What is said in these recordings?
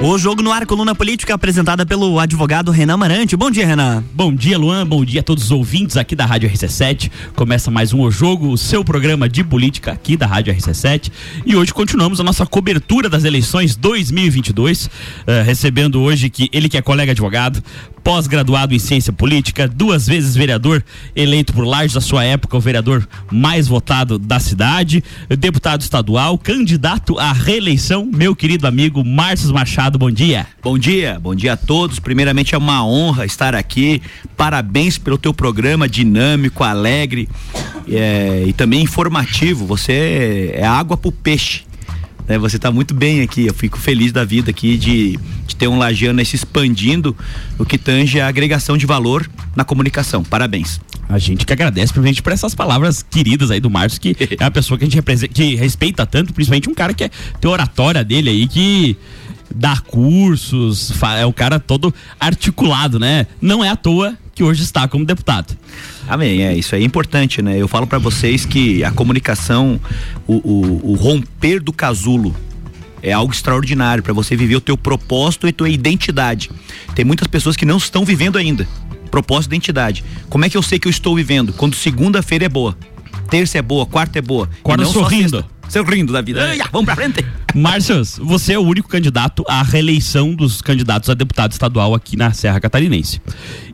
O Jogo no Ar, coluna política apresentada pelo advogado Renan Marante. Bom dia, Renan. Bom dia, Luan. Bom dia a todos os ouvintes aqui da Rádio RC7. Começa mais um O Jogo, o seu programa de política aqui da Rádio RC7. E hoje continuamos a nossa cobertura das eleições 2022, uh, eh, recebendo hoje que ele que é colega advogado, pós-graduado em ciência política, duas vezes vereador eleito por Lages da sua época, o vereador mais votado da cidade, deputado estadual, candidato à reeleição, meu querido amigo Márcio Machado, bom dia. Bom dia, bom dia a todos. Primeiramente é uma honra estar aqui. Parabéns pelo teu programa dinâmico, alegre é, e também informativo. Você é água pro peixe. Né? Você está muito bem aqui. Eu fico feliz da vida aqui de, de ter um Lagiano se expandindo o que tange a agregação de valor na comunicação. Parabéns. A gente que agradece gente por essas palavras queridas aí do Márcio, que é uma pessoa que a gente que respeita tanto, principalmente um cara que é, tem oratória dele aí que dá cursos, é um cara todo articulado, né? Não é à toa que hoje está como deputado. Amém, é, isso é importante, né? Eu falo para vocês que a comunicação, o, o, o romper do casulo, é algo extraordinário para você viver o teu propósito e tua identidade. Tem muitas pessoas que não estão vivendo ainda. Propósito e identidade. Como é que eu sei que eu estou vivendo? Quando segunda-feira é boa, terça é boa, quarta é boa. Quarta sorrindo. Sorrindo da vida. É. vamos pra frente. Márcios, você é o único candidato à reeleição dos candidatos a deputado estadual aqui na Serra Catarinense.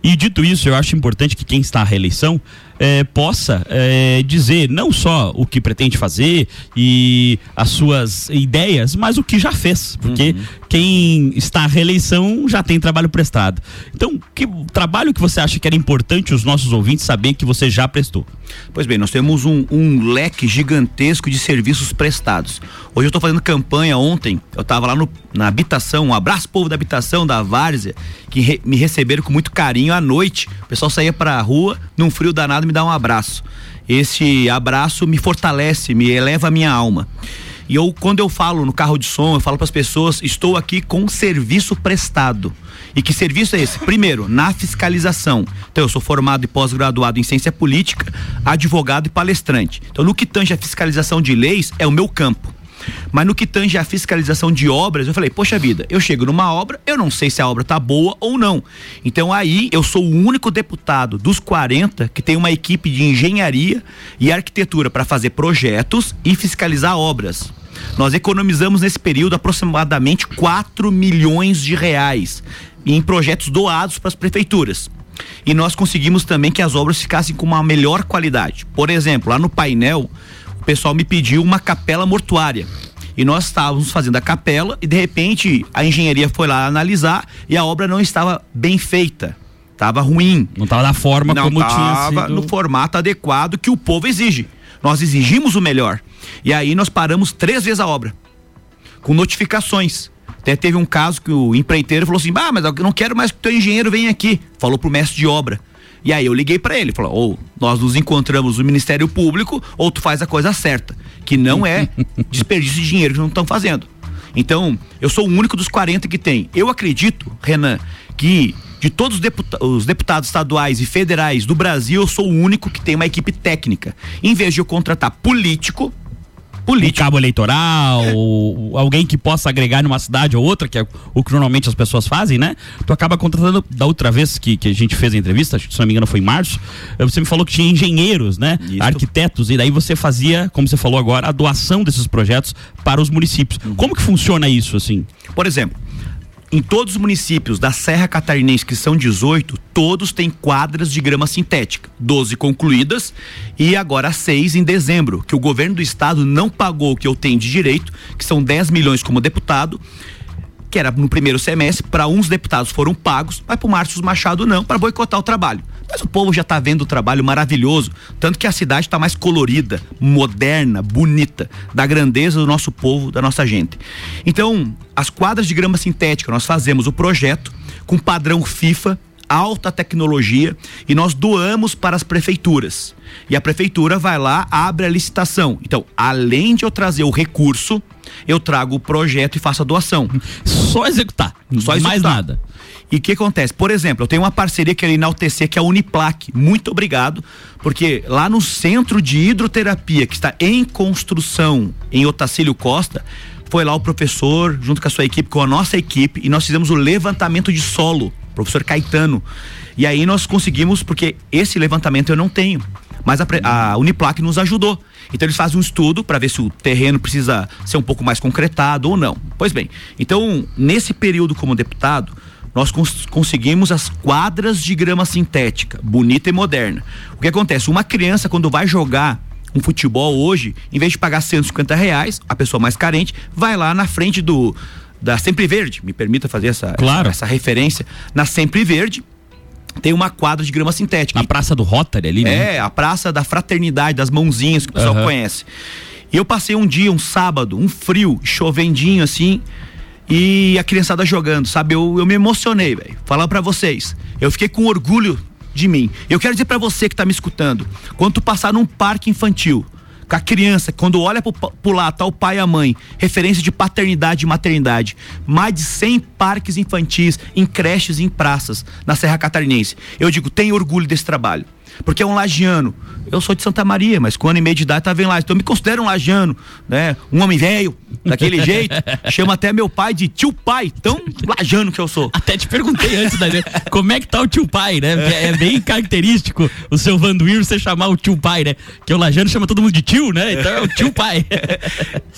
E dito isso, eu acho importante que quem está à reeleição é, possa é, dizer não só o que pretende fazer e as suas ideias, mas o que já fez. Porque uhum. quem está à reeleição já tem trabalho prestado. Então, que trabalho que você acha que era importante os nossos ouvintes saber que você já prestou? Pois bem, nós temos um, um leque gigantesco de serviços prestados. Hoje eu estou fazendo campanha, ontem eu estava lá no, na habitação, um abraço povo da habitação da Várzea, que re, me receberam com muito carinho à noite. O pessoal saía para a rua, num frio danado, me dá um abraço. Esse abraço me fortalece, me eleva a minha alma. E eu, quando eu falo no carro de som, eu falo para as pessoas: estou aqui com serviço prestado. E que serviço é esse? Primeiro, na fiscalização. Então, eu sou formado e pós-graduado em ciência política, advogado e palestrante. Então, no que tange a fiscalização de leis, é o meu campo. Mas no que tange a fiscalização de obras, eu falei, poxa vida, eu chego numa obra, eu não sei se a obra tá boa ou não. Então aí eu sou o único deputado dos 40 que tem uma equipe de engenharia e arquitetura para fazer projetos e fiscalizar obras. Nós economizamos nesse período aproximadamente 4 milhões de reais em projetos doados para as prefeituras. E nós conseguimos também que as obras ficassem com uma melhor qualidade. Por exemplo, lá no painel, o pessoal me pediu uma capela mortuária. E nós estávamos fazendo a capela e de repente a engenharia foi lá analisar e a obra não estava bem feita. Estava ruim. Não estava da forma não como tinha sido. no formato adequado que o povo exige. Nós exigimos o melhor. E aí nós paramos três vezes a obra. Com notificações. Até teve um caso que o empreiteiro falou assim: "Ah, mas eu não quero mais que o teu engenheiro venha aqui". Falou pro mestre de obra. E aí eu liguei para ele, falou: "Ou nós nos encontramos no Ministério Público, ou tu faz a coisa certa, que não é desperdício de dinheiro que não estão fazendo". Então, eu sou o único dos 40 que tem. Eu acredito, Renan, que de todos os, deputa os deputados estaduais e federais do Brasil, eu sou o único que tem uma equipe técnica. Em vez de eu contratar político, político. Um cabo eleitoral, é. alguém que possa agregar numa cidade ou outra, que é o que normalmente as pessoas fazem, né? Tu acaba contratando, da outra vez que, que a gente fez a entrevista, se não me engano foi em março, eh, você me falou que tinha engenheiros, né? Isso. Arquitetos, e daí você fazia, como você falou agora, a doação desses projetos para os municípios. Uhum. Como que funciona isso, assim? Por exemplo, em todos os municípios da Serra Catarinense, que são 18, todos têm quadras de grama sintética, 12 concluídas e agora 6 em dezembro, que o governo do estado não pagou o que eu tenho de direito, que são 10 milhões como deputado, que era no primeiro semestre, para uns deputados foram pagos, mas para o Márcio Machado não, para boicotar o trabalho. Mas o povo já está vendo o trabalho maravilhoso, tanto que a cidade está mais colorida, moderna, bonita, da grandeza do nosso povo, da nossa gente. Então, as quadras de grama sintética, nós fazemos o projeto com padrão FIFA, alta tecnologia e nós doamos para as prefeituras. E a prefeitura vai lá, abre a licitação. Então, além de eu trazer o recurso, eu trago o projeto e faço a doação. Só executar, só executar. mais nada. E o que acontece? Por exemplo, eu tenho uma parceria que é enaltecer, que é a Uniplac. Muito obrigado, porque lá no centro de hidroterapia, que está em construção em Otacílio Costa, foi lá o professor, junto com a sua equipe, com a nossa equipe, e nós fizemos o levantamento de solo, professor Caetano. E aí nós conseguimos, porque esse levantamento eu não tenho, mas a, a Uniplac nos ajudou. Então eles fazem um estudo para ver se o terreno precisa ser um pouco mais concretado ou não. Pois bem, então nesse período como deputado, nós cons conseguimos as quadras de grama sintética, bonita e moderna. O que acontece? Uma criança, quando vai jogar um futebol hoje, em vez de pagar 150 reais, a pessoa mais carente vai lá na frente do da Sempre Verde, me permita fazer essa, claro. essa, essa referência, na Sempre Verde, tem uma quadra de grama sintética. Na Praça do Rotary ali, né? É, a Praça da Fraternidade, das mãozinhas, que o pessoal uhum. conhece. E eu passei um dia, um sábado, um frio, chovendinho assim, e a criançada jogando, sabe? Eu, eu me emocionei, velho. Falar para vocês. Eu fiquei com orgulho de mim. Eu quero dizer para você que tá me escutando, quando tu passar num parque infantil, com a criança, quando olha pro lá, tá o pai e a mãe, referência de paternidade e maternidade. Mais de 100 parques infantis, em creches e em praças na Serra Catarinense. Eu digo, tem orgulho desse trabalho porque é um lagiano. Eu sou de Santa Maria, mas com ano e meio de idade tava em lá. Então eu me considero um lagiano, né? Um homem velho, daquele jeito. Chama até meu pai de tio pai, tão lagiano que eu sou. Até te perguntei antes, Daniel, como é que tá o tio pai, né? É bem característico o seu Vanduir você chamar o tio pai, né? Que o lagiano chama todo mundo de tio, né? Então é o tio pai.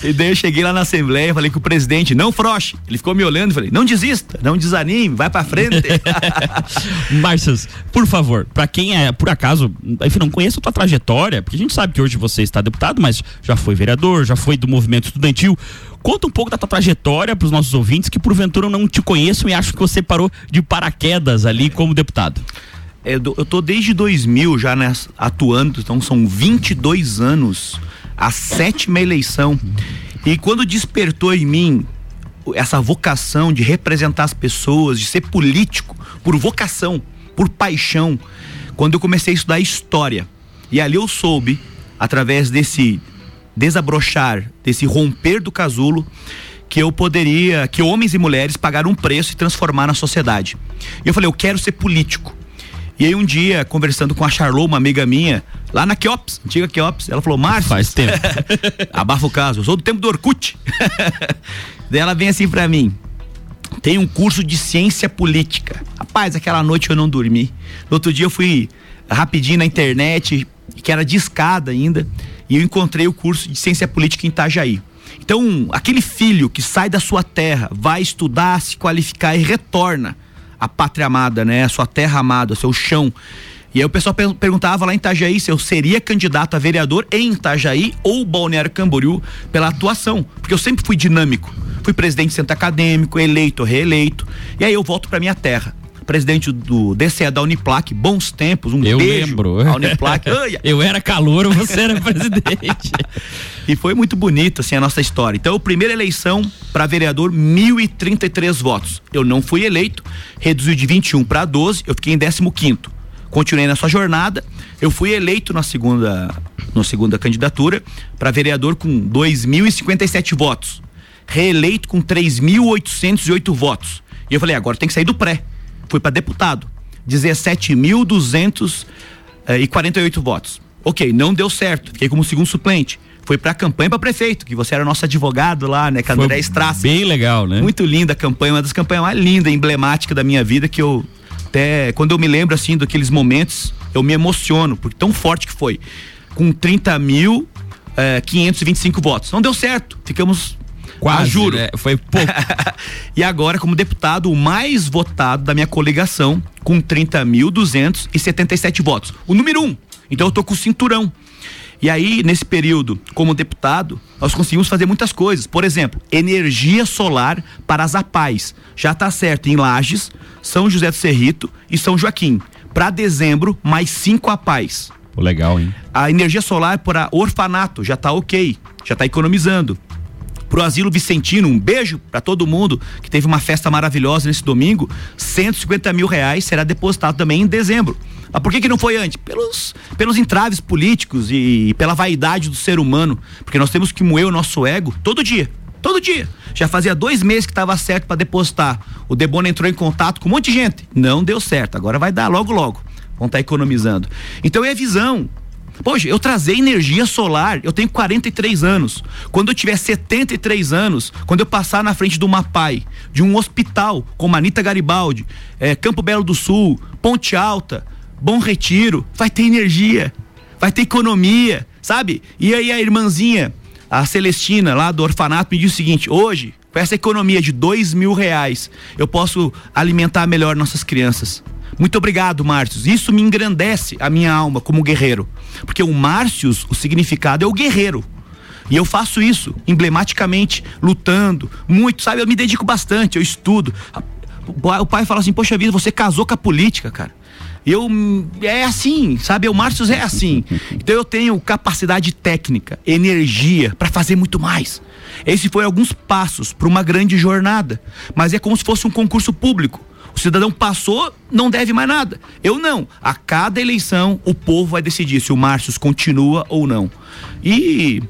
e daí eu cheguei lá na Assembleia, falei com o presidente, não froche. Ele ficou me olhando e falei, não desista, não desanime, vai pra frente. Marcius, por favor, pra quem é, por acaso, caso, enfim, não conheço a tua trajetória, porque a gente sabe que hoje você está deputado, mas já foi vereador, já foi do movimento estudantil. Conta um pouco da tua trajetória para os nossos ouvintes que porventura não te conheçam e acham que você parou de paraquedas ali como deputado. É, eu tô desde 2000 já nessa, atuando, então são 22 anos, a sétima eleição. E quando despertou em mim essa vocação de representar as pessoas, de ser político, por vocação, por paixão, quando eu comecei a estudar história. E ali eu soube, através desse desabrochar, desse romper do casulo, que eu poderia, que homens e mulheres pagaram um preço e transformar na sociedade. E eu falei, eu quero ser político. E aí um dia, conversando com a Charlot, uma amiga minha, lá na Quiops, antiga Quiops, ela falou, Márcio... Faz tempo. abafa o caso, eu sou do tempo do Orkut. Daí ela vem assim para mim, tem um curso de ciência política. Rapaz, aquela noite eu não dormi. No outro dia eu fui rapidinho na internet, que era de escada ainda, e eu encontrei o curso de ciência política em Itajaí. Então, aquele filho que sai da sua terra, vai estudar, se qualificar e retorna à pátria amada, né? A sua terra amada, o seu chão. E aí o pessoal perguntava lá em Itajaí se eu seria candidato a vereador em Itajaí ou Balneário Camboriú pela atuação, porque eu sempre fui dinâmico. Fui presidente de centro acadêmico, eleito, reeleito. E aí eu volto para minha terra presidente do DCE da Uniplac, bons tempos, um eu beijo lembro. à Uniplac. eu era calor, você era presidente. e foi muito bonito assim a nossa história. Então, primeira eleição para vereador, 1033 votos. Eu não fui eleito, reduziu de 21 para 12, eu fiquei em 15 quinto continuei na sua jornada. Eu fui eleito na segunda, na segunda candidatura para vereador com 2.057 votos, reeleito com 3.808 votos. E eu falei, agora tem que sair do pré. Fui para deputado, 17.248 eh, votos. Ok, não deu certo, fiquei como segundo suplente. Foi pra campanha para prefeito, que você era nosso advogado lá, né? Cadoré Strass. Bem legal, né? Muito linda a campanha, uma das campanhas mais lindas, emblemáticas da minha vida que eu até quando eu me lembro assim daqueles momentos, eu me emociono, porque tão forte que foi. Com 30 mil 525 votos. Não deu certo. Ficamos. Quase, ah, juro. Né? Foi pouco. e agora, como deputado, o mais votado da minha coligação, com 30.277 votos. O número um. Então eu tô com o cinturão. E aí, nesse período, como deputado, nós conseguimos fazer muitas coisas. Por exemplo, energia solar para as APAES. Já está certo em Lages, São José do Cerrito e São Joaquim. Para dezembro, mais cinco APAES. Legal, hein? A energia solar para orfanato já está ok, já está economizando. Pro Asilo Vicentino, um beijo para todo mundo que teve uma festa maravilhosa nesse domingo. 150 mil reais será depositado também em dezembro. Mas por que, que não foi antes? Pelos, pelos entraves políticos e, e pela vaidade do ser humano. Porque nós temos que moer o nosso ego todo dia. Todo dia. Já fazia dois meses que estava certo para depositar. O Debona entrou em contato com um monte de gente. Não deu certo. Agora vai dar logo, logo. Vão estar tá economizando. Então é visão. Poxa, eu trazer energia solar, eu tenho 43 anos. Quando eu tiver 73 anos, quando eu passar na frente de uma PAI, de um hospital, como Anitta Garibaldi, é, Campo Belo do Sul, Ponte Alta, Bom Retiro, vai ter energia, vai ter economia, sabe? E aí a irmãzinha, a Celestina, lá do orfanato, me diz o seguinte: hoje, com essa economia de dois mil reais, eu posso alimentar melhor nossas crianças. Muito obrigado, Márcios. Isso me engrandece a minha alma como guerreiro. Porque o Márcios, o significado é o guerreiro. E eu faço isso emblematicamente, lutando muito, sabe? Eu me dedico bastante, eu estudo. O pai fala assim: Poxa vida, você casou com a política, cara. Eu é assim, sabe? O Márcio é assim. Então eu tenho capacidade técnica, energia para fazer muito mais. Esse foi alguns passos para uma grande jornada, mas é como se fosse um concurso público. O cidadão passou, não deve mais nada. Eu não. A cada eleição, o povo vai decidir se o Márcio continua ou não. E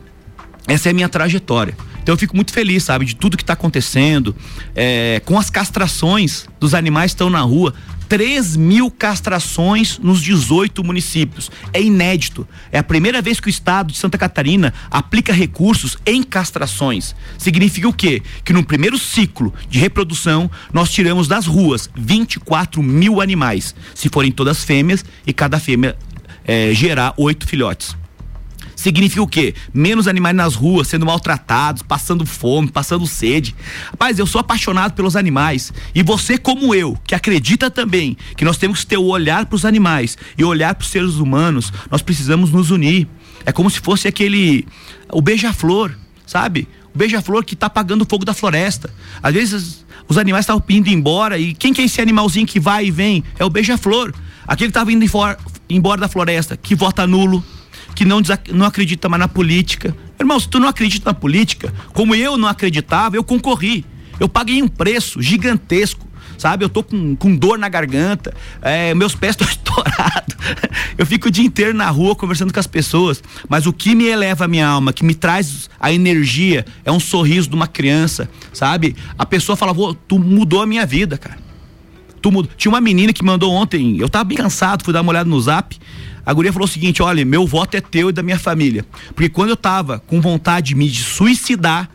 essa é a minha trajetória. Então eu fico muito feliz, sabe, de tudo que está acontecendo, é, com as castrações dos animais que estão na rua. 3 mil castrações nos 18 municípios. É inédito. É a primeira vez que o estado de Santa Catarina aplica recursos em castrações. Significa o quê? Que no primeiro ciclo de reprodução nós tiramos das ruas 24 mil animais, se forem todas fêmeas e cada fêmea é, gerar oito filhotes. Significa o quê? Menos animais nas ruas, sendo maltratados, passando fome, passando sede. Rapaz, eu sou apaixonado pelos animais. E você, como eu, que acredita também que nós temos que ter o olhar para os animais e olhar para os seres humanos, nós precisamos nos unir. É como se fosse aquele. o beija-flor, sabe? O beija-flor que está apagando o fogo da floresta. Às vezes os animais estavam indo embora e quem que é esse animalzinho que vai e vem? É o beija-flor. Aquele que estava indo embora da floresta, que vota nulo, que não, não acredita mais na política. Irmão, se tu não acredita na política, como eu não acreditava, eu concorri. Eu paguei um preço gigantesco sabe? Eu tô com, com dor na garganta, é, meus pés estão estourados. Eu fico o dia inteiro na rua conversando com as pessoas, mas o que me eleva a minha alma, que me traz a energia, é um sorriso de uma criança, sabe? A pessoa fala, tu mudou a minha vida, cara. Tu mudou. Tinha uma menina que mandou ontem, eu tava bem cansado, fui dar uma olhada no zap. A guria falou o seguinte: olha, meu voto é teu e da minha família. Porque quando eu tava com vontade de me suicidar,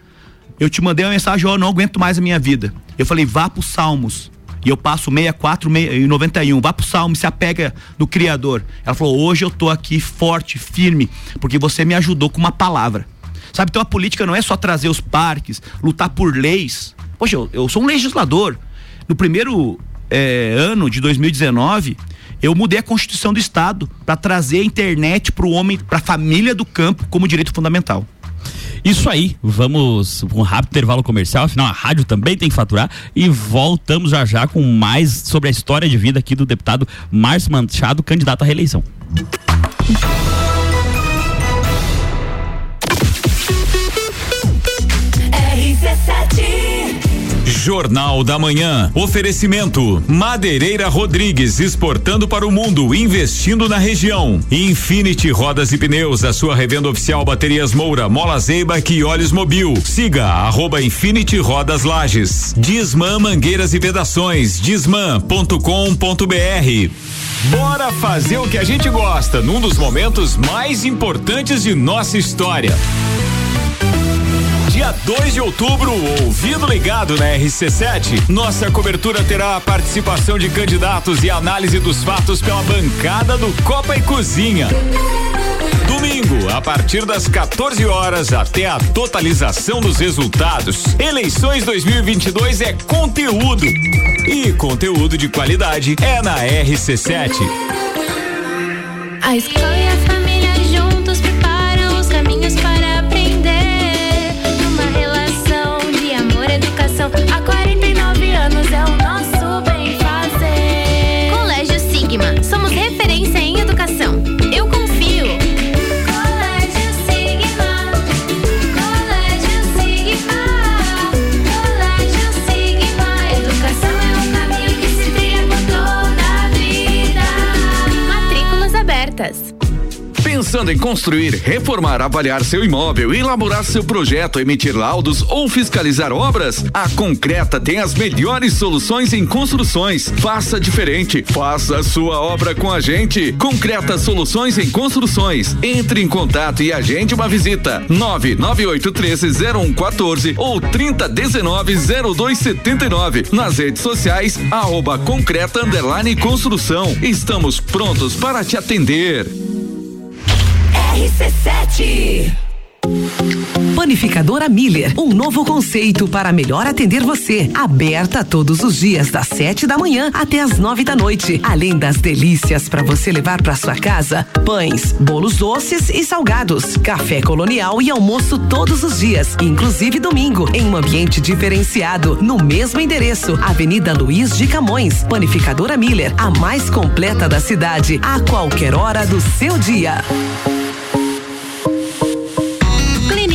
eu te mandei uma mensagem: ó, não aguento mais a minha vida. Eu falei: vá pro Salmos. E eu passo 64 e 91. Vá pro Salmo, se apega no Criador. Ela falou: hoje eu tô aqui forte, firme, porque você me ajudou com uma palavra. Sabe, então a política não é só trazer os parques, lutar por leis. Poxa, eu, eu sou um legislador. No primeiro é, ano de 2019, eu mudei a Constituição do Estado para trazer a internet para o homem, para a família do campo como direito fundamental. Isso aí, vamos um rápido intervalo comercial, afinal a rádio também tem que faturar e voltamos já já com mais sobre a história de vida aqui do deputado Márcio Manchado, candidato à reeleição. Jornal da Manhã. Oferecimento: Madeireira Rodrigues exportando para o mundo, investindo na região. Infinity Rodas e Pneus, a sua revenda oficial Baterias Moura, Mola Zeiba e Olhos Mobil. Siga arroba Infinity Rodas Lages. Disman Mangueiras e Vedações. Disman.com.br. Bora fazer o que a gente gosta num dos momentos mais importantes de nossa história. Dia 2 de outubro, ouvido ligado na RC7, nossa cobertura terá a participação de candidatos e análise dos fatos pela bancada do Copa e Cozinha. Domingo, a partir das 14 horas até a totalização dos resultados. Eleições 2022 é conteúdo. E conteúdo de qualidade é na RC7. A escola Há 49 anos é o nosso bem fazer. Colégio Sigma, somos referência em educação. Eu confio. Colégio Sigma. Colégio Sigma. Colégio Sigma. Educação é um caminho que se trilha por toda a vida. Matrículas abertas. Pensando em construir, reformar, avaliar seu imóvel, elaborar seu projeto, emitir laudos ou fiscalizar obras? A Concreta tem as melhores soluções em construções. Faça diferente. Faça a sua obra com a gente. Concreta Soluções em Construções. Entre em contato e agende uma visita. 998130114 ou 30190279. Nas redes sociais, arroba concreta underline construção. Estamos prontos para te atender. RC7 Panificadora Miller, um novo conceito para melhor atender você. Aberta todos os dias das 7 da manhã até as 9 da noite. Além das delícias para você levar para sua casa: pães, bolos doces e salgados, café colonial e almoço todos os dias, inclusive domingo, em um ambiente diferenciado, no mesmo endereço, Avenida Luiz de Camões. Panificadora Miller, a mais completa da cidade, a qualquer hora do seu dia.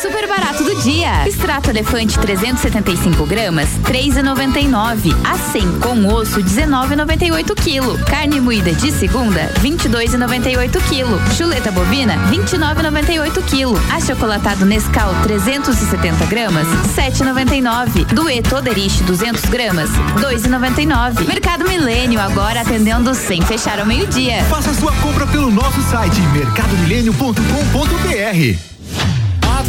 Super barato do dia. Extrato elefante 375 gramas, 3,99. A 100 com osso, 19,98 quilo. Carne moída de segunda, 22,98 quilo. Chuleta bovina, 29,98 quilo. Achocolatado Nescau 370 gramas, 7,99. Dueto Oderich 200 gramas, 2,99. Mercado Milênio agora atendendo sem fechar ao meio-dia. Faça sua compra pelo nosso site mercadomilênio.com.br.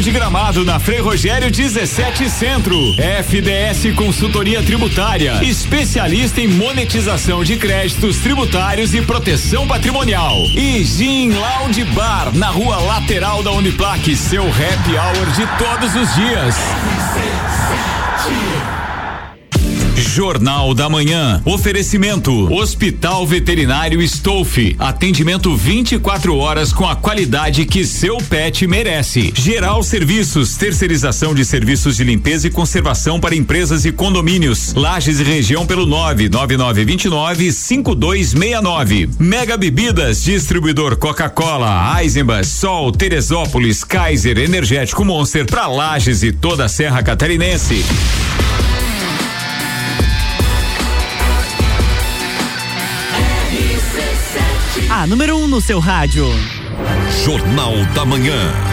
de gramado na Frei Rogério 17 Centro. FDS Consultoria Tributária, especialista em monetização de créditos tributários e proteção patrimonial. E Gin Lounge Bar, na rua lateral da Uniplaque, seu happy hour de todos os dias. Jornal da Manhã. Oferecimento: Hospital Veterinário Stolfe. Atendimento 24 horas com a qualidade que seu pet merece. Geral Serviços, terceirização de serviços de limpeza e conservação para empresas e condomínios. Lages e região pelo 99929 5269. Mega Bebidas, distribuidor Coca-Cola, Eisenbahn, Sol, Teresópolis, Kaiser, Energético Monster para Lages e toda a Serra Catarinense. Número 1 um no seu rádio. Jornal da Manhã.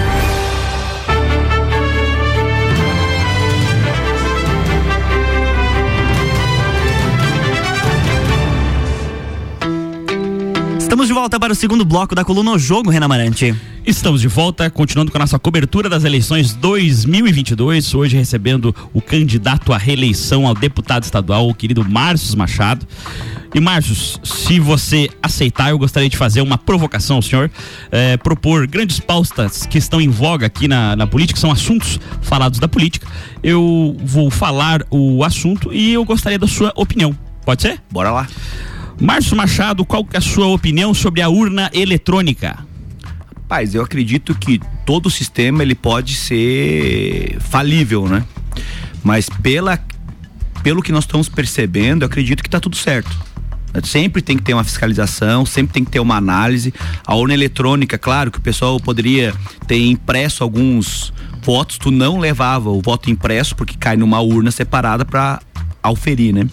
Estamos de volta para o segundo bloco da coluna O Jogo, Renan Marante. Estamos de volta, continuando com a nossa cobertura das eleições 2022. Hoje recebendo o candidato à reeleição ao deputado estadual, o querido Márcio Machado. E Márcio, se você aceitar, eu gostaria de fazer uma provocação ao senhor, eh, propor grandes pautas que estão em voga aqui na, na política, são assuntos falados da política. Eu vou falar o assunto e eu gostaria da sua opinião. Pode ser? Bora lá. Márcio Machado, qual é a sua opinião sobre a urna eletrônica? Rapaz, eu acredito que todo sistema ele pode ser falível, né? Mas pela, pelo que nós estamos percebendo, eu acredito que está tudo certo. Sempre tem que ter uma fiscalização, sempre tem que ter uma análise. A urna eletrônica, claro que o pessoal poderia ter impresso alguns votos, tu não levava o voto impresso porque cai numa urna separada para auferir, né?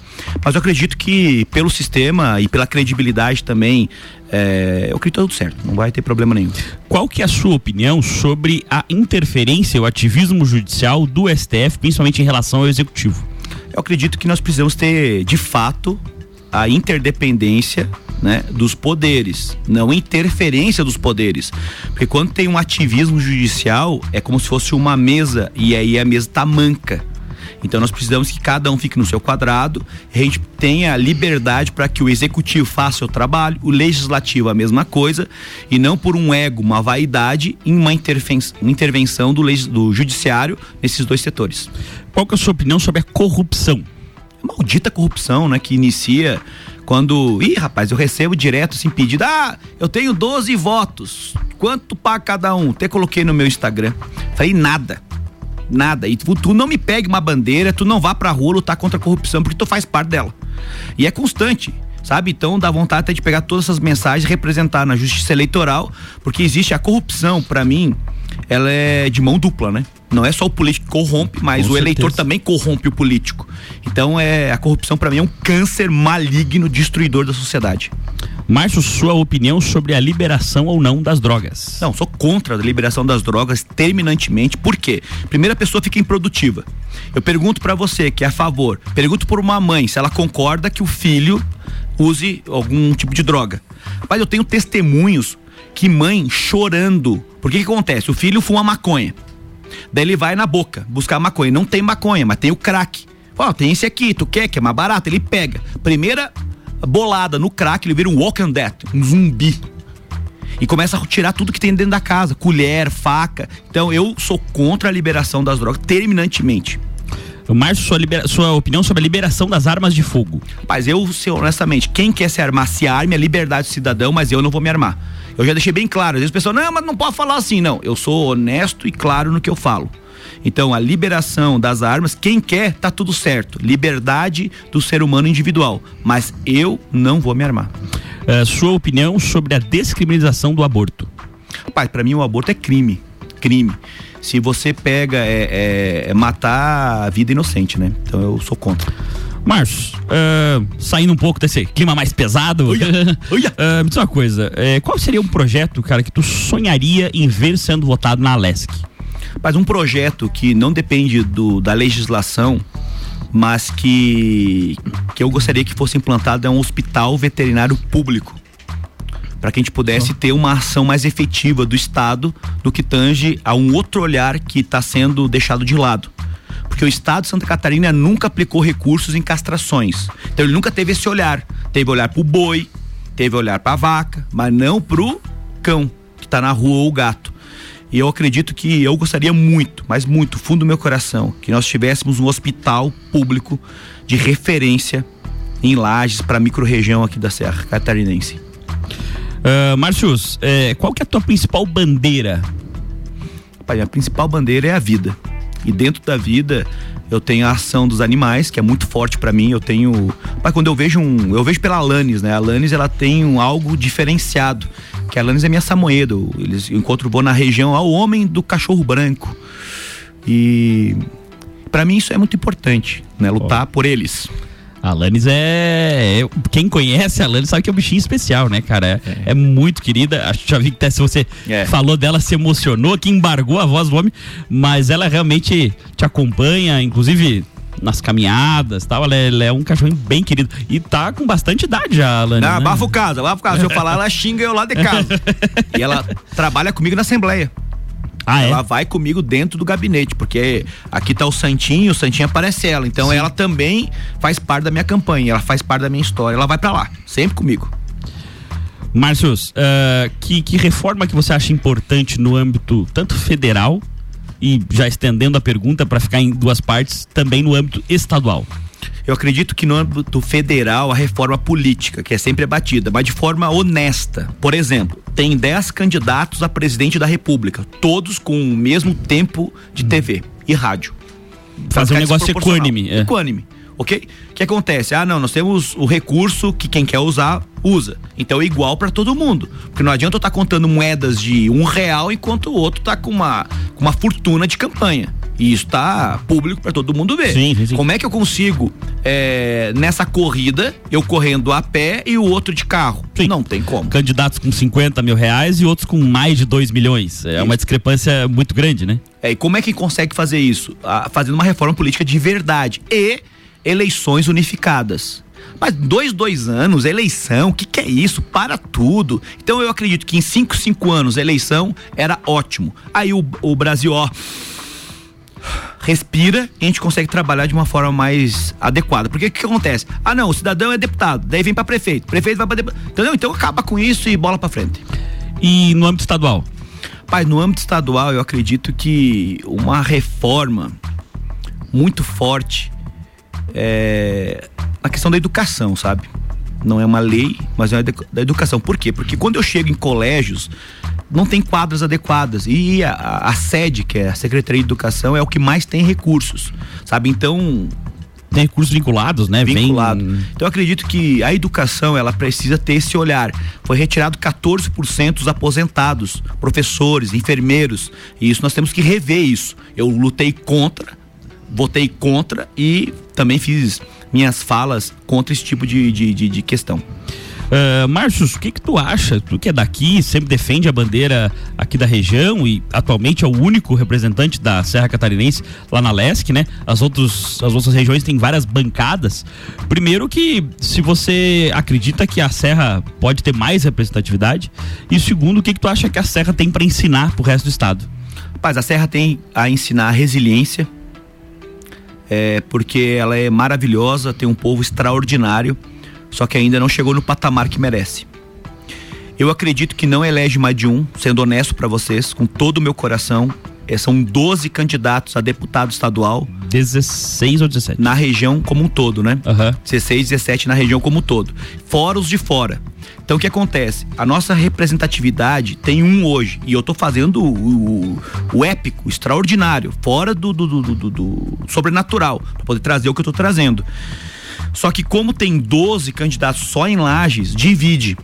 Mas eu acredito que pelo sistema e pela credibilidade também, é, eu acredito que tá tudo certo, não vai ter problema nenhum. Qual que é a sua opinião sobre a interferência, o ativismo judicial do STF, principalmente em relação ao executivo? Eu acredito que nós precisamos ter, de fato, a interdependência né, dos poderes, não interferência dos poderes. Porque quando tem um ativismo judicial, é como se fosse uma mesa e aí a mesa tá manca. Então nós precisamos que cada um fique no seu quadrado, a gente tenha liberdade para que o executivo faça o trabalho, o legislativo a mesma coisa, e não por um ego, uma vaidade em uma intervenção, do, do judiciário nesses dois setores. Qual que é a sua opinião sobre a corrupção? Maldita corrupção, né, que inicia quando, ih, rapaz, eu recebo direto assim pedido: "Ah, eu tenho 12 votos. Quanto paga cada um?" Até coloquei no meu Instagram. Falei nada nada. E tu, tu, não me pegue uma bandeira, tu não vá pra rua lutar contra a corrupção, porque tu faz parte dela. E é constante. Sabe? Então dá vontade até de pegar todas essas mensagens e representar na justiça eleitoral, porque existe a corrupção, para mim, ela é de mão dupla, né? Não é só o político que corrompe, mas Com o certeza. eleitor também corrompe o político. Então é a corrupção para mim é um câncer maligno destruidor da sociedade. Márcio, sua opinião sobre a liberação ou não das drogas? Não, sou contra a liberação das drogas terminantemente. Por quê? Primeira pessoa fica improdutiva. Eu pergunto para você que é a favor, pergunto por uma mãe se ela concorda que o filho use algum tipo de droga. Mas eu tenho testemunhos que mãe chorando. Porque que acontece? O filho fuma maconha. Daí ele vai na boca buscar maconha. Não tem maconha, mas tem o crack. Ó, oh, tem esse aqui, tu quer que é mais barato? Ele pega. Primeira bolada no crack, ele vira um walking dead, um zumbi. E começa a tirar tudo que tem dentro da casa, colher, faca. Então eu sou contra a liberação das drogas terminantemente. Márcio, sua, libera... sua opinião sobre a liberação das armas de fogo. Mas eu, honestamente, quem quer se armar, se arme, é liberdade do cidadão, mas eu não vou me armar. Eu já deixei bem claro. Às vezes o pessoal, não, mas não pode falar assim. Não, eu sou honesto e claro no que eu falo. Então, a liberação das armas, quem quer, tá tudo certo. Liberdade do ser humano individual. Mas eu não vou me armar. Uh, sua opinião sobre a descriminalização do aborto? Pai, para mim o aborto é crime. Crime. Se você pega, é, é, é matar a vida inocente, né? Então eu sou contra. Marcos, uh, saindo um pouco desse clima mais pesado, uia, uia. uh, me diz uma coisa, uh, qual seria um projeto, cara, que tu sonharia em ver sendo votado na Alesc? Mas um projeto que não depende do, da legislação, mas que, que eu gostaria que fosse implantado é um hospital veterinário público. Para que a gente pudesse ter uma ação mais efetiva do Estado do que tange a um outro olhar que está sendo deixado de lado. Porque o Estado de Santa Catarina nunca aplicou recursos em castrações. Então ele nunca teve esse olhar. Teve olhar para o boi, teve olhar para a vaca, mas não para o cão que está na rua ou o gato. E eu acredito que eu gostaria muito, mas muito, fundo do meu coração, que nós tivéssemos um hospital público de referência em Lages para a microrregião aqui da Serra Catarinense. Uh, Marcius, é, qual que é a tua principal bandeira? Pai, a principal bandeira é a vida. E dentro da vida, eu tenho a ação dos animais, que é muito forte para mim. Eu tenho. Pai, quando eu vejo um. Eu vejo pela Alanis, né? A Alanis ela tem um algo diferenciado que a Alanis é minha samoedo. Eles encontro vou na região ao homem do cachorro branco. E para mim isso é muito importante, né? Lutar oh. por eles. A Alanis é, é. Quem conhece a Alanis sabe que é um bichinho especial, né, cara? É, é. é muito querida. Acho que já vi que até se você é. falou dela, se emocionou, que embargou a voz do homem, mas ela realmente te acompanha, inclusive nas caminhadas tal. Ela é, ela é, um cachorro bem querido. E tá com bastante idade já, Alane. Não, né? abafa o caso, abafa o caso. Se eu falar, ela xinga eu lá de casa. e ela trabalha comigo na Assembleia. Ah, ela é? vai comigo dentro do gabinete, porque aqui tá o Santinho, o Santinho aparece ela. Então Sim. ela também faz parte da minha campanha, ela faz parte da minha história. Ela vai para lá, sempre comigo. Márcios, uh, que, que reforma que você acha importante no âmbito tanto federal e já estendendo a pergunta para ficar em duas partes, também no âmbito estadual? Eu acredito que no âmbito federal a reforma política, que é sempre batida, mas de forma honesta. Por exemplo, tem 10 candidatos a presidente da República, todos com o mesmo tempo de TV e rádio. Fazer um negócio equânime. É. Equânime ok? O que acontece? Ah, não, nós temos o recurso que quem quer usar, usa. Então é igual para todo mundo. Porque não adianta eu estar tá contando moedas de um real enquanto o outro tá com uma, com uma fortuna de campanha. E isso tá público para todo mundo ver. Sim, sim, sim. Como é que eu consigo, é, nessa corrida, eu correndo a pé e o outro de carro? Não tem como. Candidatos com 50 mil reais e outros com mais de 2 milhões. É uma discrepância muito grande, né? É, e como é que consegue fazer isso? Ah, fazendo uma reforma política de verdade e eleições unificadas. Mas dois, dois anos, eleição, o que, que é isso? Para tudo. Então eu acredito que em cinco, cinco anos eleição era ótimo. Aí o, o Brasil, ó, respira e a gente consegue trabalhar de uma forma mais adequada. Porque o que, que acontece? Ah, não, o cidadão é deputado, daí vem para prefeito, prefeito vai para deputado. Entendeu? Então acaba com isso e bola para frente. E no âmbito estadual? Pai, no âmbito estadual, eu acredito que uma reforma muito forte é a questão da educação, sabe? Não é uma lei, mas é da educação. Por quê? Porque quando eu chego em colégios, não tem quadras adequadas. E a, a, sede, que é a Secretaria de Educação, é o que mais tem recursos, sabe? Então. Tem recursos vinculados, né? Vinculado. Vem... Então eu acredito que a educação, ela precisa ter esse olhar. Foi retirado 14% dos aposentados, professores, enfermeiros. E isso nós temos que rever isso. Eu lutei contra, votei contra e também fiz minhas falas contra esse tipo de, de, de, de questão. Uh, Márcio, o que que tu acha? Tu que é daqui, sempre defende a bandeira aqui da região e atualmente é o único representante da Serra Catarinense lá na Lesc, né? As, outros, as outras regiões têm várias bancadas. Primeiro que se você acredita que a Serra pode ter mais representatividade e segundo, o que que tu acha que a Serra tem para ensinar pro resto do estado? Rapaz, a Serra tem a ensinar resiliência, é, porque ela é maravilhosa, tem um povo extraordinário só que ainda não chegou no patamar que merece. Eu acredito que não elege mais de um, sendo honesto para vocês, com todo o meu coração. É, são 12 candidatos a deputado estadual. 16 ou 17? Na região como um todo, né? Uhum. 16, 17 na região como um todo. Fora os de fora. Então o que acontece? A nossa representatividade tem um hoje. E eu tô fazendo o, o, o épico, o extraordinário, fora do, do, do, do, do sobrenatural, para poder trazer o que eu tô trazendo. Só que como tem 12 candidatos só em Lages, divide.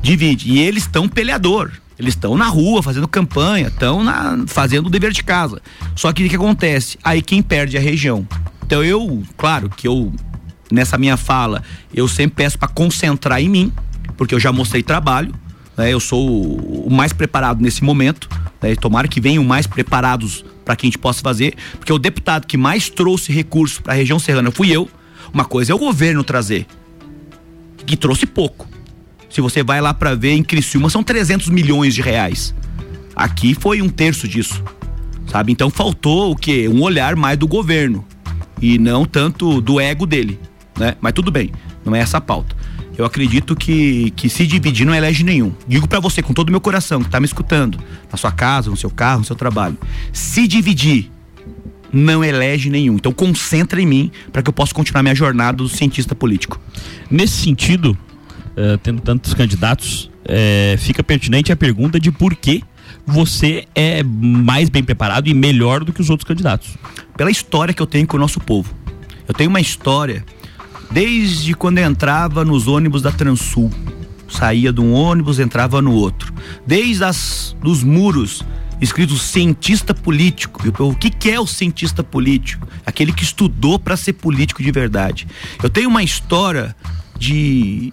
Divide. E eles estão peleador. Eles estão na rua fazendo campanha, estão fazendo o dever de casa. Só que o que acontece? Aí quem perde é a região. Então eu, claro que eu nessa minha fala, eu sempre peço para concentrar em mim, porque eu já mostrei trabalho, né? Eu sou o mais preparado nesse momento, né? Tomara que venham mais preparados para que a gente possa fazer, porque o deputado que mais trouxe recursos para a região serrana fui eu. Uma coisa é o governo trazer, que trouxe pouco. Se você vai lá para ver em Criciúma são 300 milhões de reais. Aqui foi um terço disso. Sabe? Então faltou o quê? Um olhar mais do governo e não tanto do ego dele, né? Mas tudo bem, não é essa a pauta. Eu acredito que, que se dividir não elege nenhum. Digo para você com todo o meu coração que tá me escutando, na sua casa, no seu carro, no seu trabalho. Se dividir não elege nenhum. Então concentra em mim para que eu possa continuar minha jornada do cientista político. Nesse sentido, uh, tendo tantos candidatos, uh, fica pertinente a pergunta de por que você é mais bem preparado e melhor do que os outros candidatos. Pela história que eu tenho com o nosso povo. Eu tenho uma história desde quando entrava nos ônibus da Transul. Saía de um ônibus, entrava no outro. Desde as, dos muros escrito cientista político. O que, que é o cientista político? Aquele que estudou para ser político de verdade. Eu tenho uma história de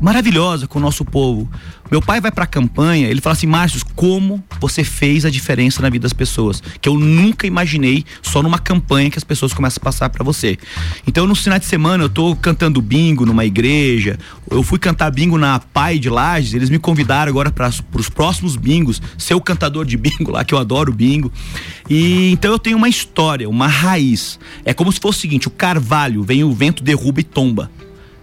maravilhosa com o nosso povo. Meu pai vai pra campanha, ele fala assim: Márcio, como você fez a diferença na vida das pessoas? Que eu nunca imaginei só numa campanha que as pessoas começam a passar para você. Então, no final de semana, eu tô cantando bingo numa igreja, eu fui cantar bingo na Pai de Lages, eles me convidaram agora para os próximos bingos, ser o cantador de bingo lá, que eu adoro bingo. E então eu tenho uma história, uma raiz. É como se fosse o seguinte: o carvalho vem o vento, derruba e tomba.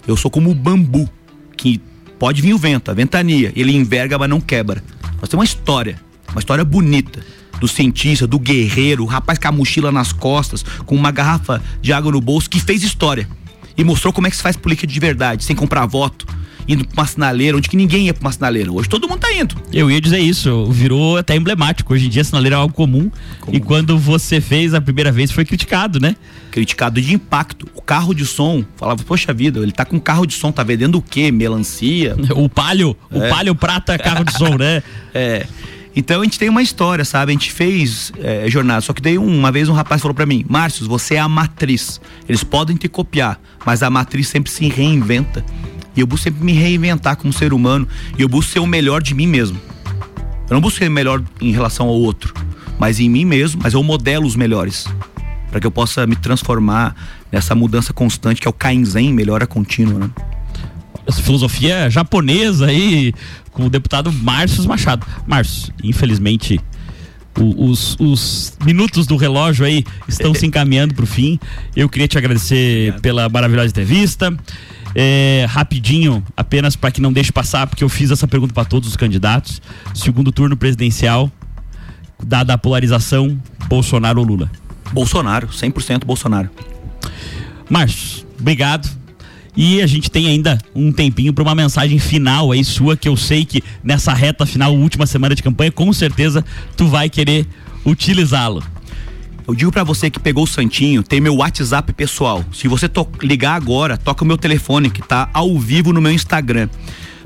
Eu sou como o bambu, que Pode vir o vento, a ventania, ele enverga, mas não quebra. Nós temos uma história, uma história bonita do cientista, do guerreiro, o rapaz com a mochila nas costas, com uma garrafa de água no bolso, que fez história e mostrou como é que se faz política de verdade, sem comprar voto, indo pra uma sinaleira, onde que ninguém ia pra uma sinaleira. Hoje todo mundo tá indo. Eu ia dizer isso, virou até emblemático. Hoje em dia a sinaleira é algo comum. comum. E quando você fez a primeira vez foi criticado, né? Criticado de impacto. O carro de som, falava, poxa vida, ele tá com carro de som, tá vendendo o quê? Melancia? o palio, é. o palio prata carro de som, né? É. Então a gente tem uma história, sabe? A gente fez é, jornada, só que daí uma vez um rapaz falou para mim, Márcio, você é a matriz. Eles podem te copiar, mas a matriz sempre se reinventa. E eu busco sempre me reinventar como ser humano e eu busco ser o melhor de mim mesmo. Eu não busco ser melhor em relação ao outro, mas em mim mesmo, mas eu modelo os melhores. Para que eu possa me transformar nessa mudança constante que é o Kainzen, melhora contínua, né? Essa filosofia japonesa aí, com o deputado Márcio Machado. Márcio, infelizmente, os, os, minutos do relógio aí estão se encaminhando para o fim. Eu queria te agradecer pela maravilhosa entrevista. É, rapidinho, apenas para que não deixe passar, porque eu fiz essa pergunta para todos os candidatos. Segundo turno presidencial, dada a polarização, Bolsonaro ou Lula? Bolsonaro, 100% Bolsonaro. Márcio, obrigado. E a gente tem ainda um tempinho para uma mensagem final aí sua, que eu sei que nessa reta final, última semana de campanha, com certeza tu vai querer utilizá-lo. Eu digo para você que pegou o Santinho, tem meu WhatsApp pessoal. Se você ligar agora, toca o meu telefone que tá ao vivo no meu Instagram.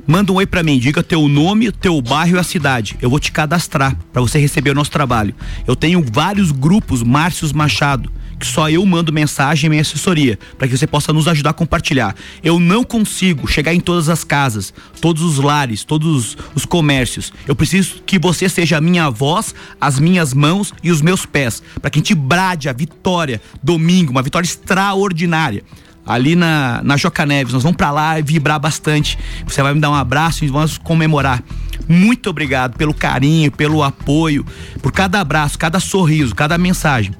Manda um oi para mim, diga teu nome, teu bairro e a cidade. Eu vou te cadastrar para você receber o nosso trabalho. Eu tenho vários grupos Márcios Machado que só eu mando mensagem e minha assessoria, para que você possa nos ajudar a compartilhar. Eu não consigo chegar em todas as casas, todos os lares, todos os comércios. Eu preciso que você seja a minha voz, as minhas mãos e os meus pés, para que a gente brade a vitória domingo, uma vitória extraordinária ali na, na Joca Neves. Nós vamos para lá e vibrar bastante. Você vai me dar um abraço e vamos comemorar. Muito obrigado pelo carinho, pelo apoio, por cada abraço, cada sorriso, cada mensagem.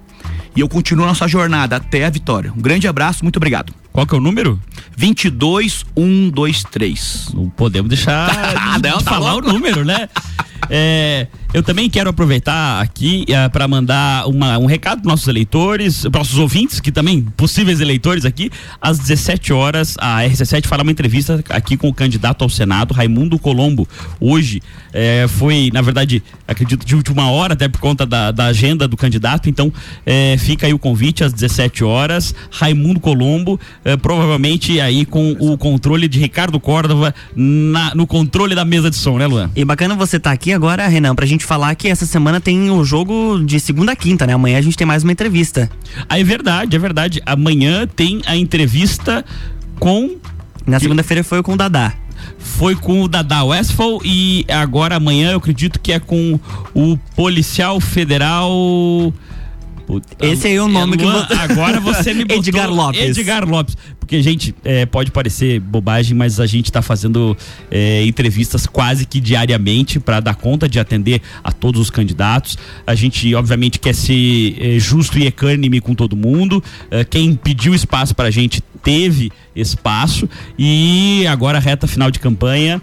E eu continuo nossa jornada até a vitória. Um grande abraço, muito obrigado. Qual que é o número? 22123. Não podemos deixar de, Não, de tá falar louco. o número, né? É, eu também quero aproveitar aqui é, para mandar uma, um recado para nossos eleitores, para nossos ouvintes, que também possíveis eleitores aqui. Às 17 horas, a RC7 fará uma entrevista aqui com o candidato ao Senado, Raimundo Colombo. Hoje é, foi, na verdade, acredito de última hora, até por conta da, da agenda do candidato. Então, é, fica aí o convite às 17 horas. Raimundo Colombo, provavelmente aí com o controle de Ricardo Córdova na, no controle da mesa de som, né, Luan? E bacana você estar tá aqui agora, Renan, pra gente falar que essa semana tem o jogo de segunda a quinta, né? Amanhã a gente tem mais uma entrevista. Ah, é verdade, é verdade. Amanhã tem a entrevista com. Na segunda-feira foi com o Dadá foi com o Dada Westphal e agora amanhã eu acredito que é com o policial federal esse aí é o nome é que você... agora você me botou Edgar Lopes. Edgar Lopes. Porque, gente, é, pode parecer bobagem, mas a gente está fazendo é, entrevistas quase que diariamente para dar conta de atender a todos os candidatos. A gente, obviamente, quer ser é, justo e equânime com todo mundo. É, quem pediu espaço para a gente teve espaço e agora reta final de campanha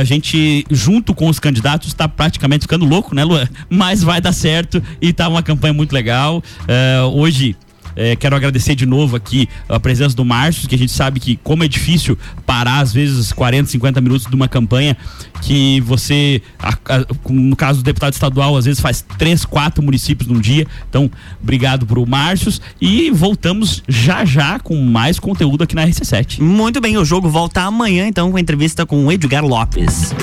a gente junto com os candidatos está praticamente ficando louco né Luan? mas vai dar certo e tá uma campanha muito legal uh, hoje é, quero agradecer de novo aqui a presença do Márcio, que a gente sabe que como é difícil parar às vezes 40, 50 minutos de uma campanha que você, a, a, no caso do deputado estadual, às vezes faz três, quatro municípios num dia. Então, obrigado pro Márcio e voltamos já já com mais conteúdo aqui na RC7. Muito bem, o jogo volta amanhã então com a entrevista com o Edgar Lopes.